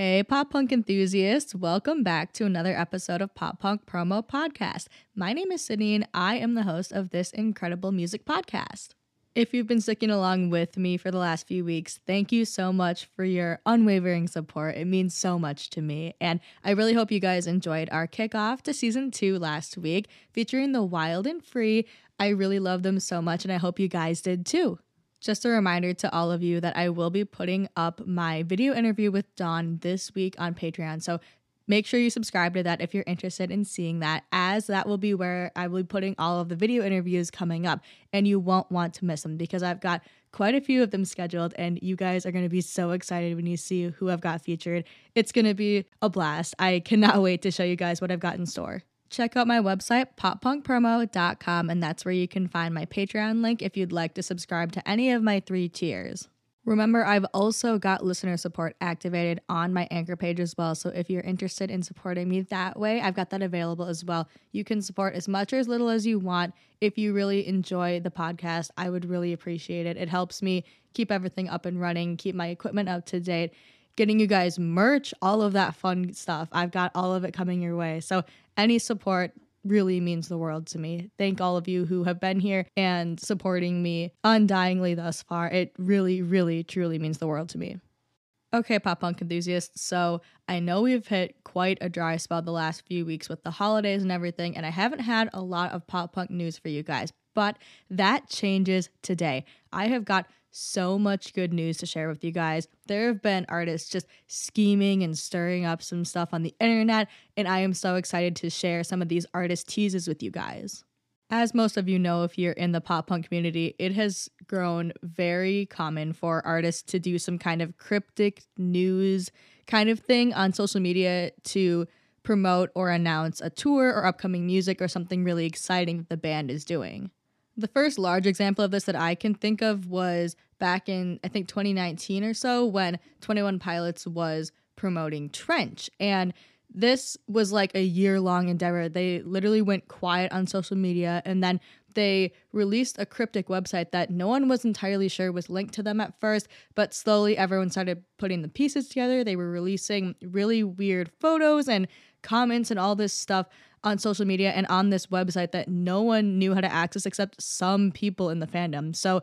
Hey, pop punk enthusiasts, welcome back to another episode of Pop Punk Promo Podcast. My name is Sydney, and I am the host of this incredible music podcast. If you've been sticking along with me for the last few weeks, thank you so much for your unwavering support. It means so much to me. And I really hope you guys enjoyed our kickoff to season two last week featuring the Wild and Free. I really love them so much, and I hope you guys did too. Just a reminder to all of you that I will be putting up my video interview with Dawn this week on Patreon. So make sure you subscribe to that if you're interested in seeing that, as that will be where I will be putting all of the video interviews coming up. And you won't want to miss them because I've got quite a few of them scheduled, and you guys are going to be so excited when you see who I've got featured. It's going to be a blast. I cannot wait to show you guys what I've got in store check out my website, poppunkpromo.com, and that's where you can find my Patreon link if you'd like to subscribe to any of my three tiers. Remember, I've also got listener support activated on my anchor page as well. So if you're interested in supporting me that way, I've got that available as well. You can support as much or as little as you want. If you really enjoy the podcast, I would really appreciate it. It helps me keep everything up and running, keep my equipment up to date, getting you guys merch, all of that fun stuff. I've got all of it coming your way. So any support really means the world to me. Thank all of you who have been here and supporting me undyingly thus far. It really, really, truly means the world to me. Okay, pop punk enthusiasts. So I know we've hit quite a dry spell the last few weeks with the holidays and everything, and I haven't had a lot of pop punk news for you guys, but that changes today. I have got so much good news to share with you guys. There have been artists just scheming and stirring up some stuff on the internet, and I am so excited to share some of these artist teases with you guys. As most of you know, if you're in the pop punk community, it has grown very common for artists to do some kind of cryptic news kind of thing on social media to promote or announce a tour or upcoming music or something really exciting that the band is doing. The first large example of this that I can think of was back in, I think, 2019 or so when 21 Pilots was promoting Trench. And this was like a year long endeavor. They literally went quiet on social media and then they released a cryptic website that no one was entirely sure was linked to them at first, but slowly everyone started putting the pieces together. They were releasing really weird photos and comments and all this stuff on social media and on this website that no one knew how to access except some people in the fandom. So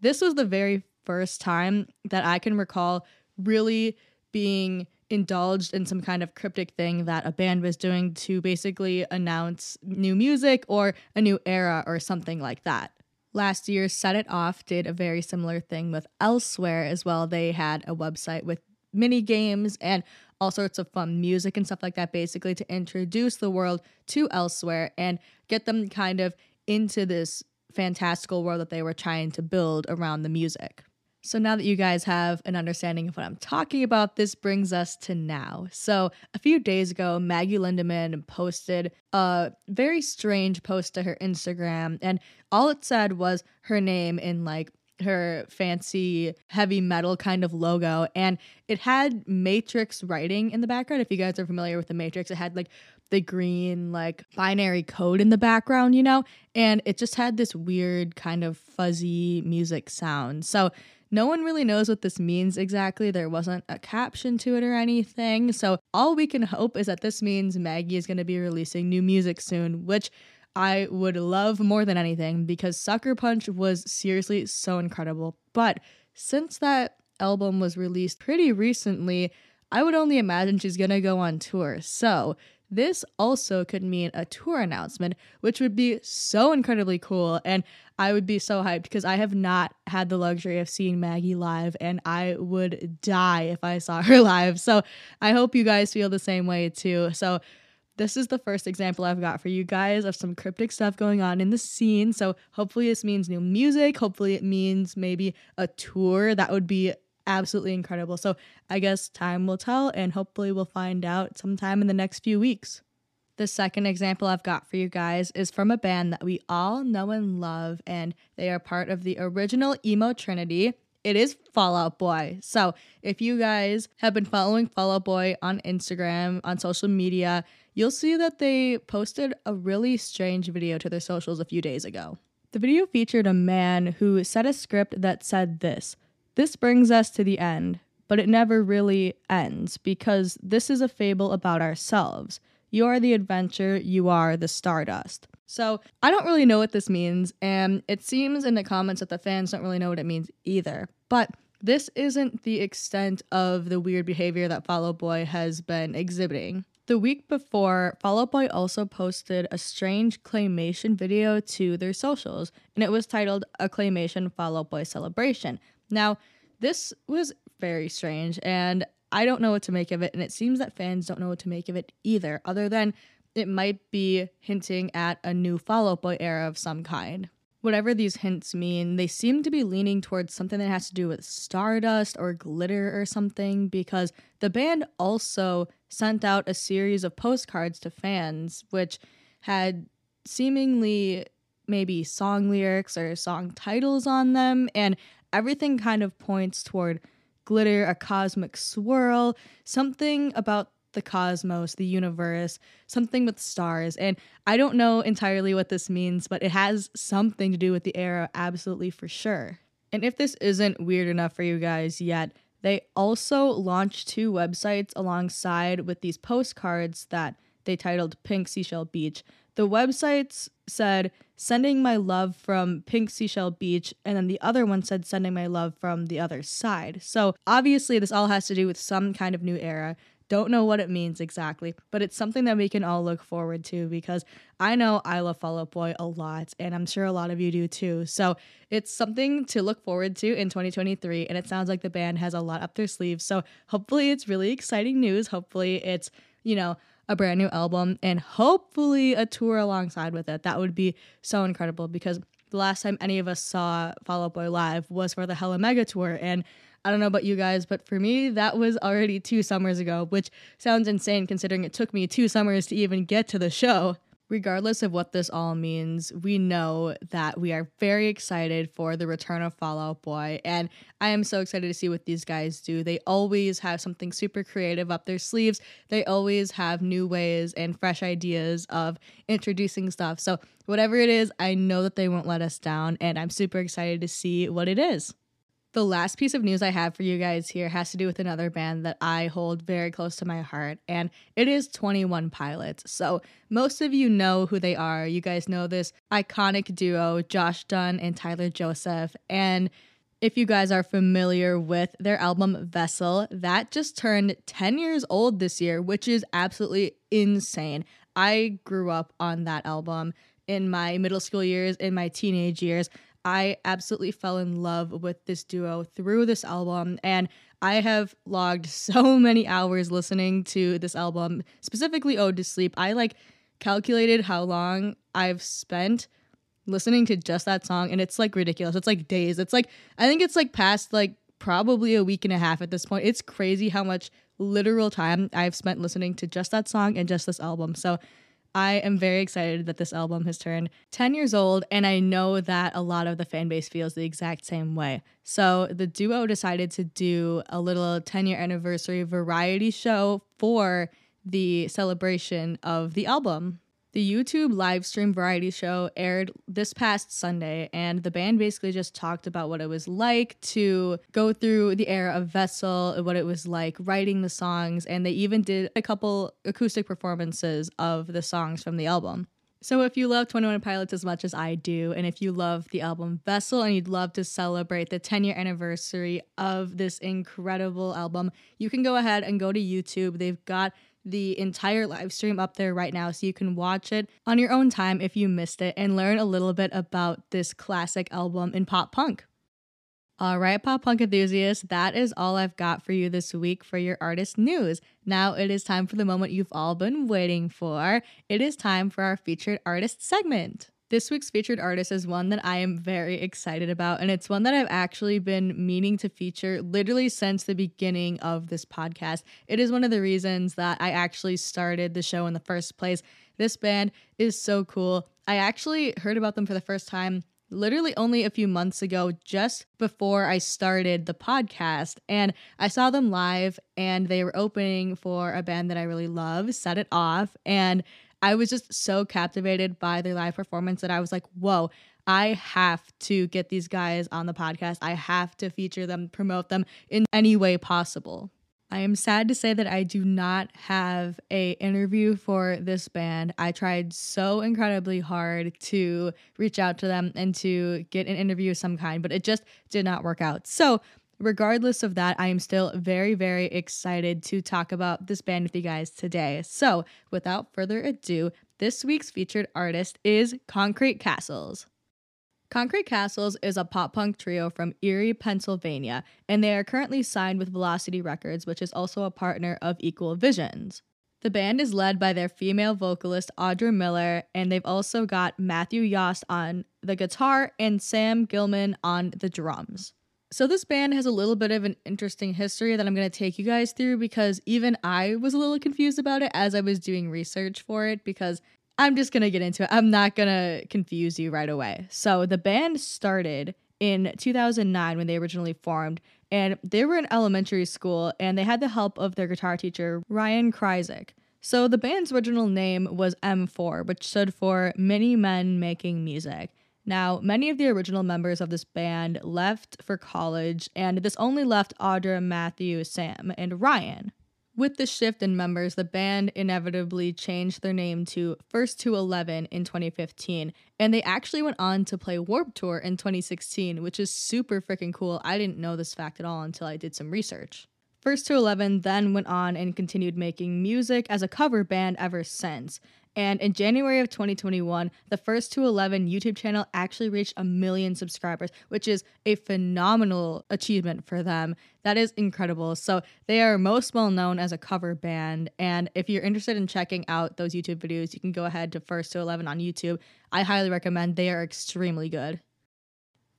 this was the very first time that I can recall really being indulged in some kind of cryptic thing that a band was doing to basically announce new music or a new era or something like that. Last year, Set It Off did a very similar thing with Elsewhere as well. They had a website with mini games and all sorts of fun music and stuff like that, basically to introduce the world to Elsewhere and get them kind of into this fantastical world that they were trying to build around the music. So now that you guys have an understanding of what I'm talking about, this brings us to now. So a few days ago, Maggie Lindemann posted a very strange post to her Instagram, and all it said was her name in like her fancy heavy metal kind of logo and it had matrix writing in the background if you guys are familiar with the matrix it had like the green like binary code in the background you know and it just had this weird kind of fuzzy music sound so no one really knows what this means exactly. There wasn't a caption to it or anything. So, all we can hope is that this means Maggie is going to be releasing new music soon, which I would love more than anything because Sucker Punch was seriously so incredible. But since that album was released pretty recently, I would only imagine she's gonna go on tour. So, this also could mean a tour announcement, which would be so incredibly cool. And I would be so hyped because I have not had the luxury of seeing Maggie live, and I would die if I saw her live. So I hope you guys feel the same way too. So, this is the first example I've got for you guys of some cryptic stuff going on in the scene. So hopefully this means new music. Hopefully it means maybe a tour. That would be absolutely incredible. So I guess time will tell and hopefully we'll find out sometime in the next few weeks. The second example I've got for you guys is from a band that we all know and love, and they are part of the original emo trinity. It is Fall Out Boy. So, if you guys have been following Fall Out Boy on Instagram, on social media, you'll see that they posted a really strange video to their socials a few days ago. The video featured a man who said a script that said this This brings us to the end. but it never really ends because this is a fable about ourselves. You are the adventure, you are the stardust. So I don't really know what this means, and it seems in the comments that the fans don't really know what it means either. But this isn't the extent of the weird behavior that Fall Out Boy has been exhibiting. The week before, Fall Out Boy also posted a strange claymation video to their socials, and it was titled A Claymation Fall Out Boy Celebration. Now, this was very strange, and I don't know what to make of it, and it seems that fans don't know what to make of it either, other than it might be hinting at a new Fall Out Boy era of some kind. Whatever these hints mean, they seem to be leaning towards something that has to do with stardust or glitter or something because the band also sent out a series of postcards to fans which had seemingly maybe song lyrics or song titles on them and everything kind of points toward glitter, a cosmic swirl, something about the cosmos, the universe, something with stars. And I don't know entirely what this means, but it has something to do with the era, absolutely for sure. And if this isn't weird enough for you guys yet, they also launched two websites alongside with these postcards that they titled Pink Seashell Beach. The websites said, Sending my love from Pink Seashell Beach, and then the other one said, Sending my love from the other side. So obviously, this all has to do with some kind of new era. Don't know what it means exactly, but it's something that we can all look forward to because I know I love Fall Out Boy a lot, and I'm sure a lot of you do too. So it's something to look forward to in 2023, and it sounds like the band has a lot up their sleeves. So hopefully, it's really exciting news. Hopefully, it's, you know, a brand new album and hopefully a tour alongside with it. That would be so incredible because the last time any of us saw Fall Out Boy live was for the Hella Mega Tour, and I don't know about you guys, but for me, that was already two summers ago, which sounds insane considering it took me two summers to even get to the show. Regardless of what this all means, we know that we are very excited for the return of Fall Out Boy, and I am so excited to see what these guys do. They always have something super creative up their sleeves, they always have new ways and fresh ideas of introducing stuff. So, whatever it is, I know that they won't let us down, and I'm super excited to see what it is. The last piece of news I have for you guys here has to do with another band that I hold very close to my heart, and it is 21 Pilots. So, most of you know who they are. You guys know this iconic duo, Josh Dun and Tyler Joseph. And if you guys are familiar with their album Vessel, that just turned 10 years old this year, which is absolutely insane. I grew up on that album in my middle school years, in my teenage years. I absolutely fell in love with this duo through this album, and I have logged so many hours listening to this album, specifically Ode to Sleep. I like calculated how long I've spent listening to just that song, and it's like ridiculous. It's like days. It's like, I think it's like past like probably a week and a half at this point. It's crazy how much literal time I've spent listening to just that song and just this album. So, I am very excited that this album has turned 10 years old, and I know that a lot of the fan base feels the exact same way. So the duo decided to do a little 10 year anniversary variety show for the celebration of the album. The YouTube live stream variety show aired this past Sunday, and the band basically just talked about what it was like to go through the era of Vessel, and what it was like writing the songs, and they even did a couple acoustic performances of the songs from the album. So, if you love 21 Pilots as much as I do, and if you love the album Vessel and you'd love to celebrate the 10 year anniversary of this incredible album, you can go ahead and go to YouTube. They've got the entire live stream up there right now so you can watch it on your own time if you missed it and learn a little bit about this classic album in pop punk. All right, pop punk enthusiasts, that is all I've got for you this week for your artist news. Now it is time for the moment you've all been waiting for. It is time for our featured artist segment. This week's featured artist is one that I am very excited about, and it's one that I've actually been meaning to feature literally since the beginning of this podcast. It is one of the reasons that I actually started the show in the first place. This band is so cool. I actually heard about them for the first time literally only a few months ago, just before I started the podcast. And I saw them live, and they were opening for a band that I really love, Set It Off. And I was just so captivated by their live performance that I was like, whoa, I have to get these guys on the podcast. I have to feature them, promote them in any way possible. I am sad to say that I do not have a interview for this band. I tried so incredibly hard to reach out to them and to get an interview of some kind, but it just did not work out. So, regardless of that, I am still very, very excited to talk about this band with you guys today. So, without further ado, this week's featured artist is Concrete Castles. Concrete Castles is a pop punk trio from Erie, Pennsylvania, and they are currently signed with Velocity Records, which is also a partner of Equal Visions. The band is led by their female vocalist Audra Miller, and they've also got Matthew Yost on the guitar and Sam Gilman on the drums. So, this band has a little bit of an interesting history that I'm going to take you guys through because even I was a little confused about it as I was doing research for it because I'm just going to get into it. I'm not going to confuse you right away. So, the band started in 2009 when they originally formed, and they were in elementary school and they had the help of their guitar teacher, Ryan Kryzik. So, the band's original name was M4, which stood for Many Men Making Music. Now, many of the original members of this band left for college, and this only left Audra, Matthew, Sam, and Ryan. With the shift in members, the band inevitably changed their name to First to 11 in 2015, and they actually went on to play Warped Tour in 2016, which is super freaking cool. I didn't know this fact at all until I did some research. First to 11 then went on and continued making music as a cover band ever since. And in January of 2021, the first to 11 YouTube channel actually reached a million subscribers, which is a phenomenal achievement for them. That is incredible. So they are most well known as a cover band. And if you're interested in checking out those YouTube videos, you can go ahead to first to 11 on YouTube. I highly recommend. They are extremely good.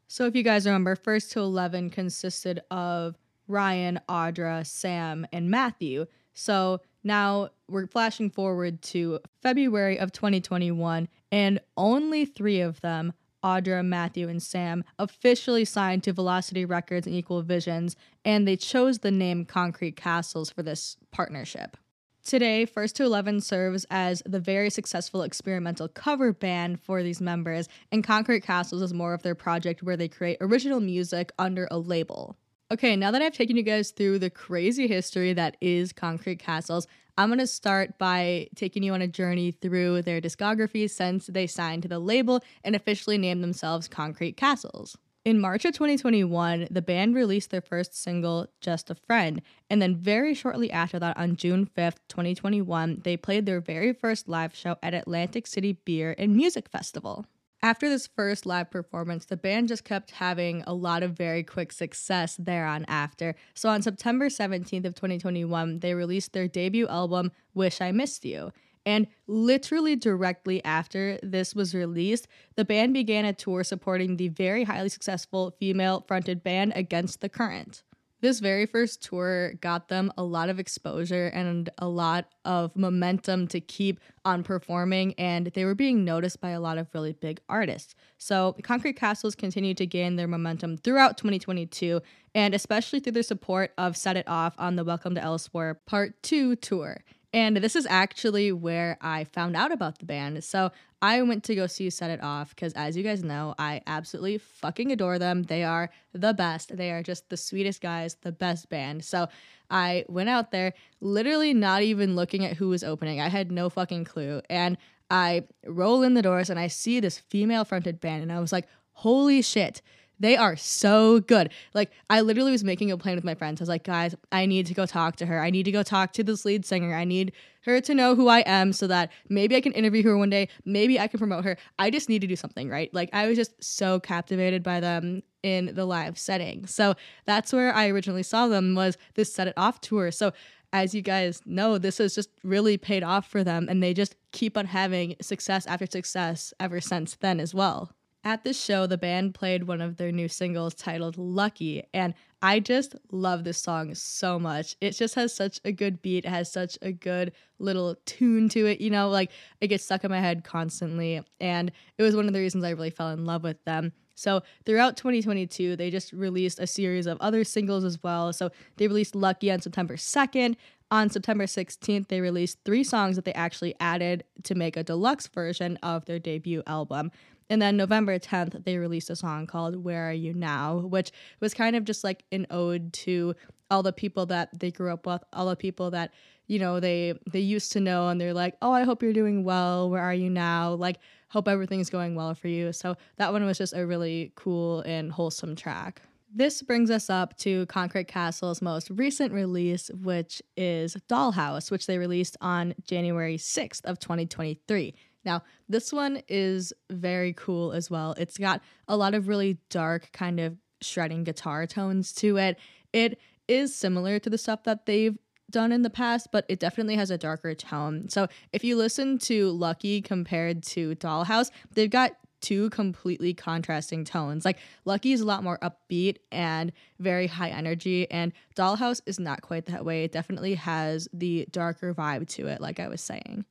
So if you guys remember, first to 11 consisted of Ryan, Audra, Sam, and Matthew. So now we're flashing forward to February of 2021, and only three of them, Audra, Matthew, and Sam, officially signed to Velocity Records and Equal Visions, and they chose the name Concrete Castles for this partnership. Today, First to 11 serves as the very successful experimental cover band for these members, and Concrete Castles is more of their project where they create original music under a label. Okay, now that I've taken you guys through the crazy history that is Concrete Castles, I'm going to start by taking you on a journey through their discography since they signed to the label and officially named themselves Concrete Castles. In March of 2021, the band released their first single, Just a Friend, and then very shortly after that, on June 5th, 2021, they played their very first live show at Atlantic City Beer and Music Festival. After this first live performance, the band just kept having a lot of very quick success thereon after. So on September 17th of 2021, they released their debut album, Wish I Missed You. And literally directly after this was released, the band began a tour supporting the very highly successful female fronted band Against the Current. This very first tour got them a lot of exposure and a lot of momentum to keep on performing, and they were being noticed by a lot of really big artists. So, Concrete Castles continued to gain their momentum throughout 2022, and especially through their support of Set It Off on the Welcome to Elsewhere Part 2 tour. And this is actually where I found out about the band. So I went to go see Set It Off because, as you guys know, I absolutely fucking adore them. They are the best. They are just the sweetest guys, the best band. So I went out there, literally not even looking at who was opening. I had no fucking clue. And I roll in the doors and I see this female fronted band, and I was like, holy shit they are so good. Like I literally was making a plan with my friends. I was like, guys, I need to go talk to her. I need to go talk to this lead singer. I need her to know who I am so that maybe I can interview her one day. Maybe I can promote her. I just need to do something, right? Like I was just so captivated by them in the live setting. So that's where I originally saw them was this set it off tour. So as you guys know, this has just really paid off for them and they just keep on having success after success ever since then as well. At this show, the band played one of their new singles titled Lucky, and I just love this song so much. It just has such a good beat, it has such a good little tune to it, you know, like it gets stuck in my head constantly. And it was one of the reasons I really fell in love with them. So throughout 2022, they just released a series of other singles as well. So they released Lucky on September 2nd, on September 16th, they released three songs that they actually added to make a deluxe version of their debut album. And then November 10th, they released a song called Where Are You Now, which was kind of just like an ode to all the people that they grew up with, all the people that, you know, they they used to know and they're like, "Oh, I hope you're doing well. Where are you now?" Like, hope everything's going well for you. So that one was just a really cool and wholesome track. This brings us up to Concrete Castle's most recent release, which is Dollhouse, which they released on January 6th of 2023. Now, this one is very cool as well. It's got a lot of really dark kind of shredding guitar tones to it. It is similar to the stuff that they've done in the past, but it definitely has a darker tone. So if you listen to Lucky compared to Dollhouse, they've got two completely contrasting tones. Like Lucky is a lot more upbeat and very high energy, and Dollhouse is not quite that way. It definitely has the darker vibe to it, like I was saying.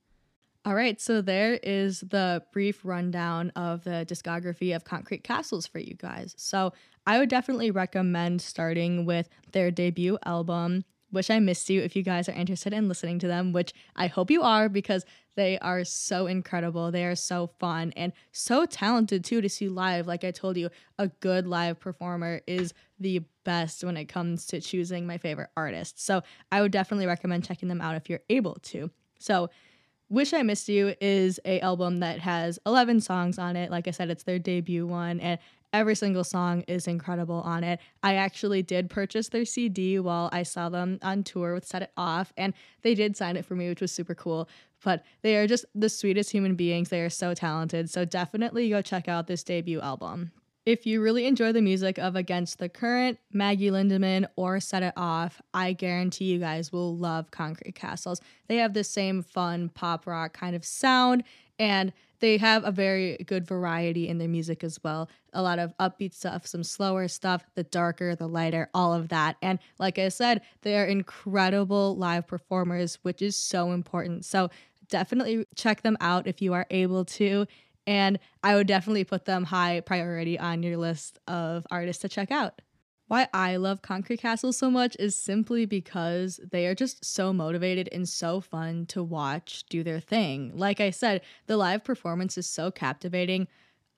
All right, so there is the brief rundown of the discography of Concrete Castles for you guys. So I would definitely recommend starting with their debut album, Wish I Missed You, if you guys are interested in listening to them, which I hope you are because they are so incredible. They are so fun and so talented too to see live. Like I told you, a good live performer is the best when it comes to choosing my favorite artists. So I would definitely recommend checking them out if you're able to. So Wish I Missed You is a album that has 11 songs on it. Like I said, it's their debut one and every single song is incredible on it. I actually did purchase their CD while I saw them on tour with Set It Off and they did sign it for me, which was super cool. But they are just the sweetest human beings. They are so talented. So definitely go check out this debut album. If you really enjoy the music of Against the Current, Maggie Lindemann, or Set It Off, I guarantee you guys will love Concrete Castles. They have the same fun pop rock kind of sound, and they have a very good variety in their music as well. A lot of upbeat stuff, some slower stuff, the darker, the lighter, all of that. And like I said, they are incredible live performers, which is so important. So definitely check them out if you are able to. And I would definitely put them high priority on your list of artists to check out. Why I love Concrete Castle so much is simply because they are just so motivated and so fun to watch do their thing. Like I said, the live performance is so captivating.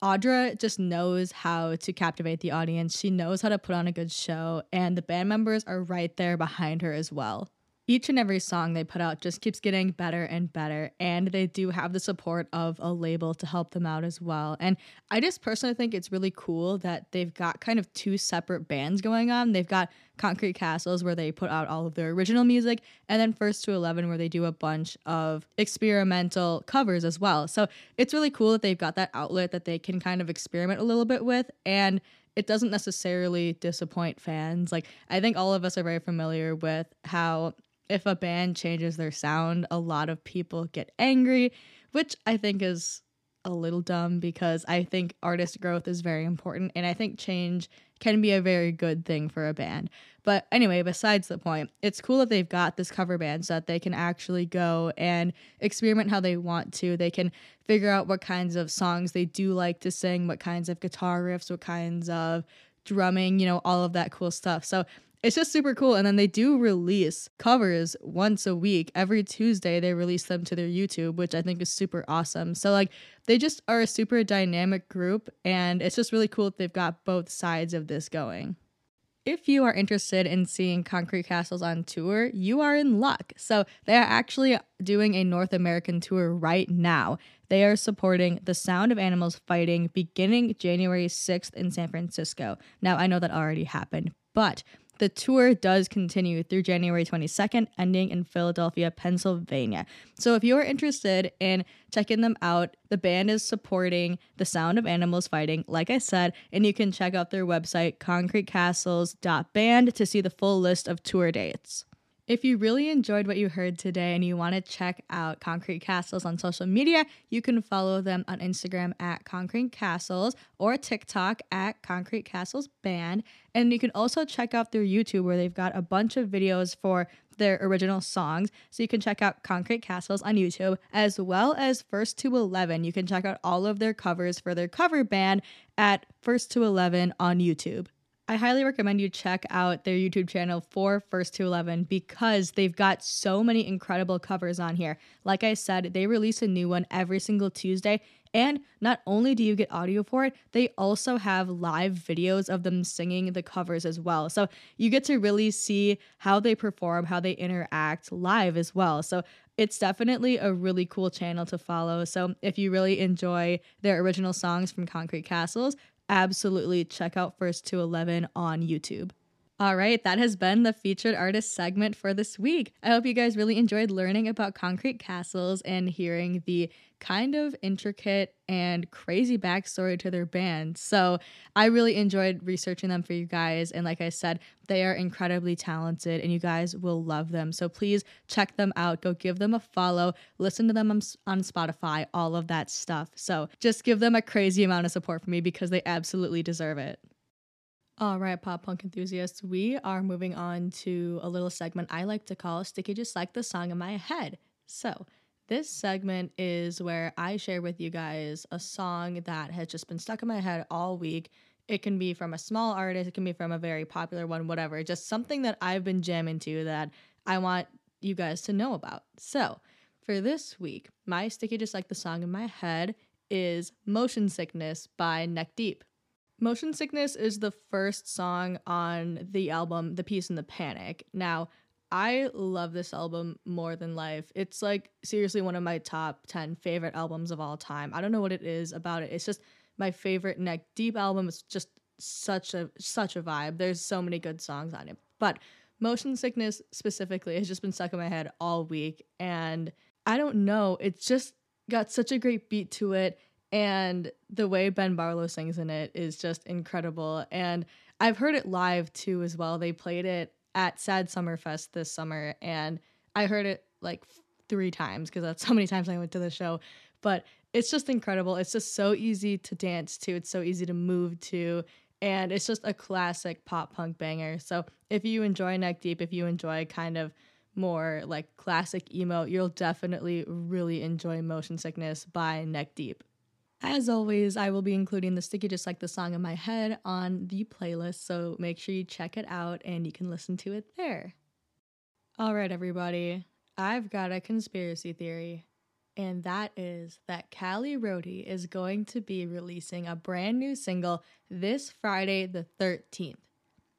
Audra just knows how to captivate the audience. She knows how to put on a good show, and the band members are right there behind her as well each and every song they put out just keeps getting better and better and they do have the support of a label to help them out as well. And i just personally think it's really cool that they've got kind of two separate bands going on. They've got concrete castles where they put out all of their original music and then first to 11 where they do a bunch of experimental covers as well. So it's really cool that they've got that outlet that they can kind of experiment a little bit with and it doesn't necessarily disappoint fans. Like, I think all of us are very familiar with how if a band changes their sound, a lot of people get angry, which I think is a little dumb because I think artist growth is very important and I think change can be a very good thing for a band. But anyway, besides the point, it's cool that they've got this cover band so that they can actually go and experiment how they want to. They can figure out what kinds of songs they do like to sing, what kinds of guitar riffs, what kinds of drumming, you know, all of that cool stuff. So it's just super cool. And then they do release covers once a week. Every Tuesday, they release them to their YouTube, which I think is super awesome. So, like, they just are a super dynamic group. And it's just really cool that they've got both sides of this going. If you are interested in seeing Concrete Castles on tour, you are in luck. So, they are actually doing a North American tour right now. They are supporting The Sound of Animals Fighting beginning January 6th in San Francisco. Now, I know that already happened, but the tour does continue through January 22nd, ending in Philadelphia, Pennsylvania. So if you're interested in checking them out, the band is supporting The Sound of Animals Fighting, like I said, and you can check out their website, concretecastles.band, to see the full list of tour dates. If you really enjoyed what you heard today and you want to check out Concrete Castles on social media, you can follow them on Instagram at Concrete Castles or TikTok at Concrete Castles Band. And you can also check out their YouTube where they've got a bunch of videos for their original songs. So you can check out Concrete Castles on YouTube as well as First to 11. You can check out all of their covers for their cover band at First to 11 on YouTube. I highly recommend you check out their YouTube channel for First to 11 because they've got so many incredible covers on here. Like I said, they release a new one every single Tuesday. And not only do you get audio for it, they also have live videos of them singing the covers as well. So you get to really see how they perform, how they interact live as well. So it's definitely a really cool channel to follow. So if you really enjoy their original songs from Concrete Castles, absolutely check out First to 11 on YouTube. All right, that has been the featured artist segment for this week. I hope you guys really enjoyed learning about concrete castles and hearing the kind of intricate and crazy backstory to their band. So, I really enjoyed researching them for you guys. And like I said, they are incredibly talented and you guys will love them. So, please check them out. Go give them a follow, listen to them on, Spotify, all of that stuff. So, just give them a crazy amount of support for me because they absolutely deserve it. All right, pop punk enthusiasts, we are moving on to a little segment I like to call Sticky Just Like the Song in My Head. So, this segment is where I share with you guys a song that has just been stuck in my head all week. It can be from a small artist, it can be from a very popular one, whatever. Just something that I've been jamming to that I want you guys to know about. So, for this week, my Sticky Just Like the Song in My Head is Motion Sickness by Neck Deep. Motion Sickness is the first song on the album The Peace and the Panic. Now, I love this album more than life. It's like seriously one of my top 10 favorite albums of all time. I don't know what it is about it. It's just my favorite neck deep album. It's just such a such a vibe. There's so many good songs on it. But Motion Sickness specifically has just been stuck in my head all week and I don't know, it's just got such a great beat to it and the way Ben Barlow sings in it is just incredible. And I've heard it live too as well. They played it at Sad Summer Fest this summer, and I heard it like three times because that's how many times I went to the show. But it's just incredible. It's just so easy to dance to. It's so easy to move to. And it's just a classic pop punk banger. So if you enjoy Neck Deep, if you enjoy kind of more like classic emo, you'll definitely really enjoy Motion Sickness by Neck Deep. As always, I will be including the Sticky Just Like the Song in My Head on the playlist, so make sure you check it out and you can listen to it there. All right, everybody, I've got a conspiracy theory, and that is that Callie Rohde is going to be releasing a brand new single this Friday, the 13th.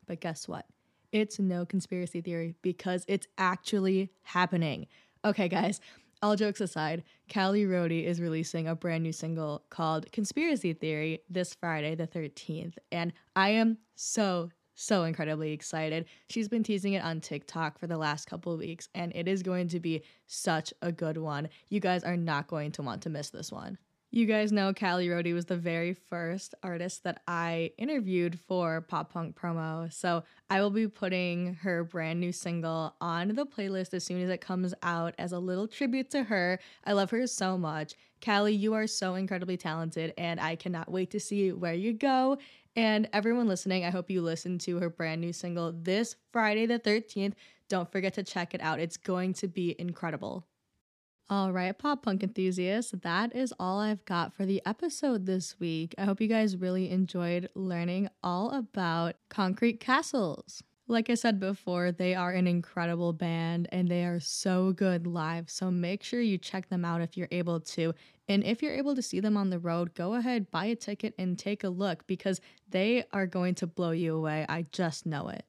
But guess what? It's no conspiracy theory because it's actually happening. Okay, guys, all jokes aside, Callie Rohde is releasing a brand new single called Conspiracy Theory this Friday, the 13th. And I am so, so incredibly excited. She's been teasing it on TikTok for the last couple of weeks, and it is going to be such a good one. You guys are not going to want to miss this one. You guys know Callie Rohde was the very first artist that I interviewed for Pop Punk promo. So I will be putting her brand new single on the playlist as soon as it comes out as a little tribute to her. I love her so much. Callie, you are so incredibly talented, and I cannot wait to see where you go. And everyone listening, I hope you listen to her brand new single this Friday, the 13th. Don't forget to check it out, it's going to be incredible. All right, pop punk enthusiasts, that is all I've got for the episode this week. I hope you guys really enjoyed learning all about Concrete Castles. Like I said before, they are an incredible band and they are so good live. So make sure you check them out if you're able to. And if you're able to see them on the road, go ahead, buy a ticket, and take a look because they are going to blow you away. I just know it.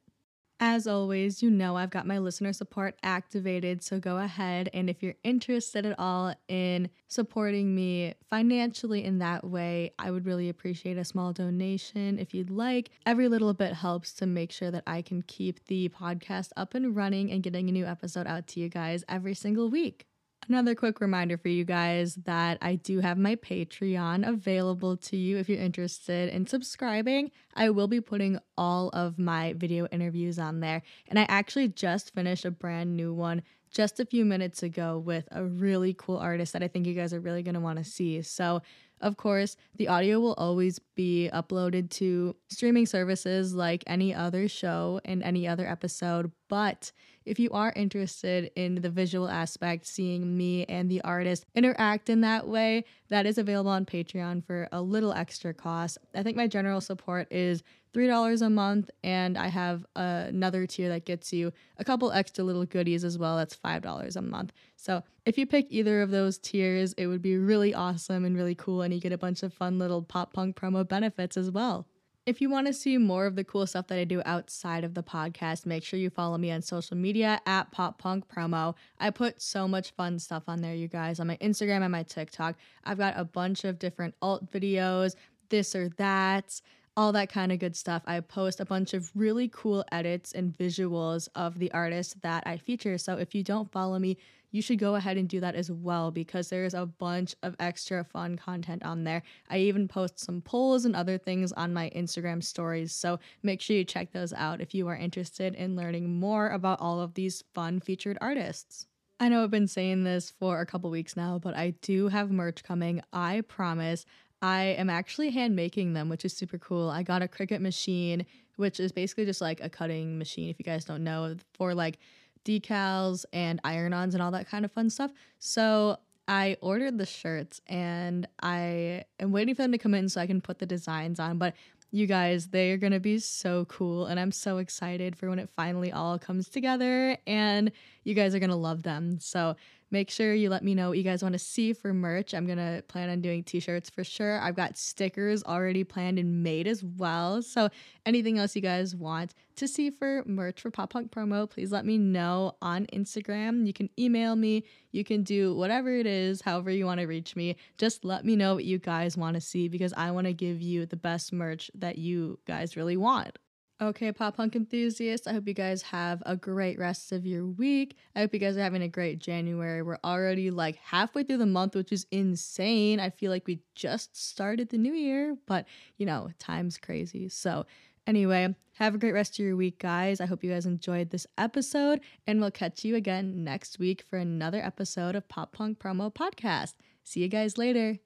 As always, you know I've got my listener support activated, so go ahead and if you're interested at all in supporting me financially in that way, I would really appreciate a small donation if you'd like. Every little bit helps to make sure that I can keep the podcast up and running and getting a new episode out to you guys every single week. Another quick reminder for you guys that I do have my Patreon available to you if you're interested in subscribing. I will be putting all of my video interviews on there. And I actually just finished a brand new one just a few minutes ago with a really cool artist that I think you guys are really going to want to see. So, Of course, the audio will always be uploaded to streaming services like any other show and any other episode, but if you are interested in the visual aspect, seeing me and the artist interact in that way, that is available on Patreon for a little extra cost. I think my general support is $3 a month, and I have another tier that gets you a couple extra little goodies as well. That's $5 a month. So if you pick either of those tiers, it would be really awesome and really cool, and you get a bunch of fun little pop punk promo benefits as well. If you want to see more of the cool stuff that I do outside of the podcast, make sure you follow me on social media at Pop Punk Promo. I put so much fun stuff on there, you guys, on my Instagram and my TikTok. I've got a bunch of different alt videos, this or that, all that kind of good stuff. I post a bunch of really cool edits and visuals of the artists that I feature. So if you don't follow me, you should go ahead and do that as well because there's a bunch of extra fun content on there. I even post some polls and other things on my Instagram stories, so make sure you check those out if you are interested in learning more about all of these fun featured artists. I know I've been saying this for a couple weeks now, but I do have merch coming. I promise. I am actually hand making them, which is super cool. I got a Cricut machine, which is basically just like a cutting machine, if you guys don't know, for like decals and iron ons and all that kind of fun stuff. So I ordered the shirts and I am waiting for them to come in so I can put the designs on. But you guys, they are going to be so cool. And I'm so excited for when it finally all comes together. And you guys are going to love them. So Make sure you let me know what you guys want to see for merch. I'm going to plan on doing t shirts for sure. I've got stickers already planned and made as well. So, anything else you guys want to see for merch for Pop Punk Promo, please let me know on Instagram. You can email me, you can do whatever it is, however you want to reach me. Just let me know what you guys want to see because I want to give you the best merch that you guys really want. Okay, pop punk enthusiasts, I hope you guys have a great rest of your week. I hope you guys are having a great January. We're already like halfway through the month, which is insane. I feel like we just started the new year, but you know, time's crazy. So, anyway, have a great rest of your week, guys. I hope you guys enjoyed this episode, and we'll catch you again next week for another episode of Pop Punk Promo Podcast. See you guys later.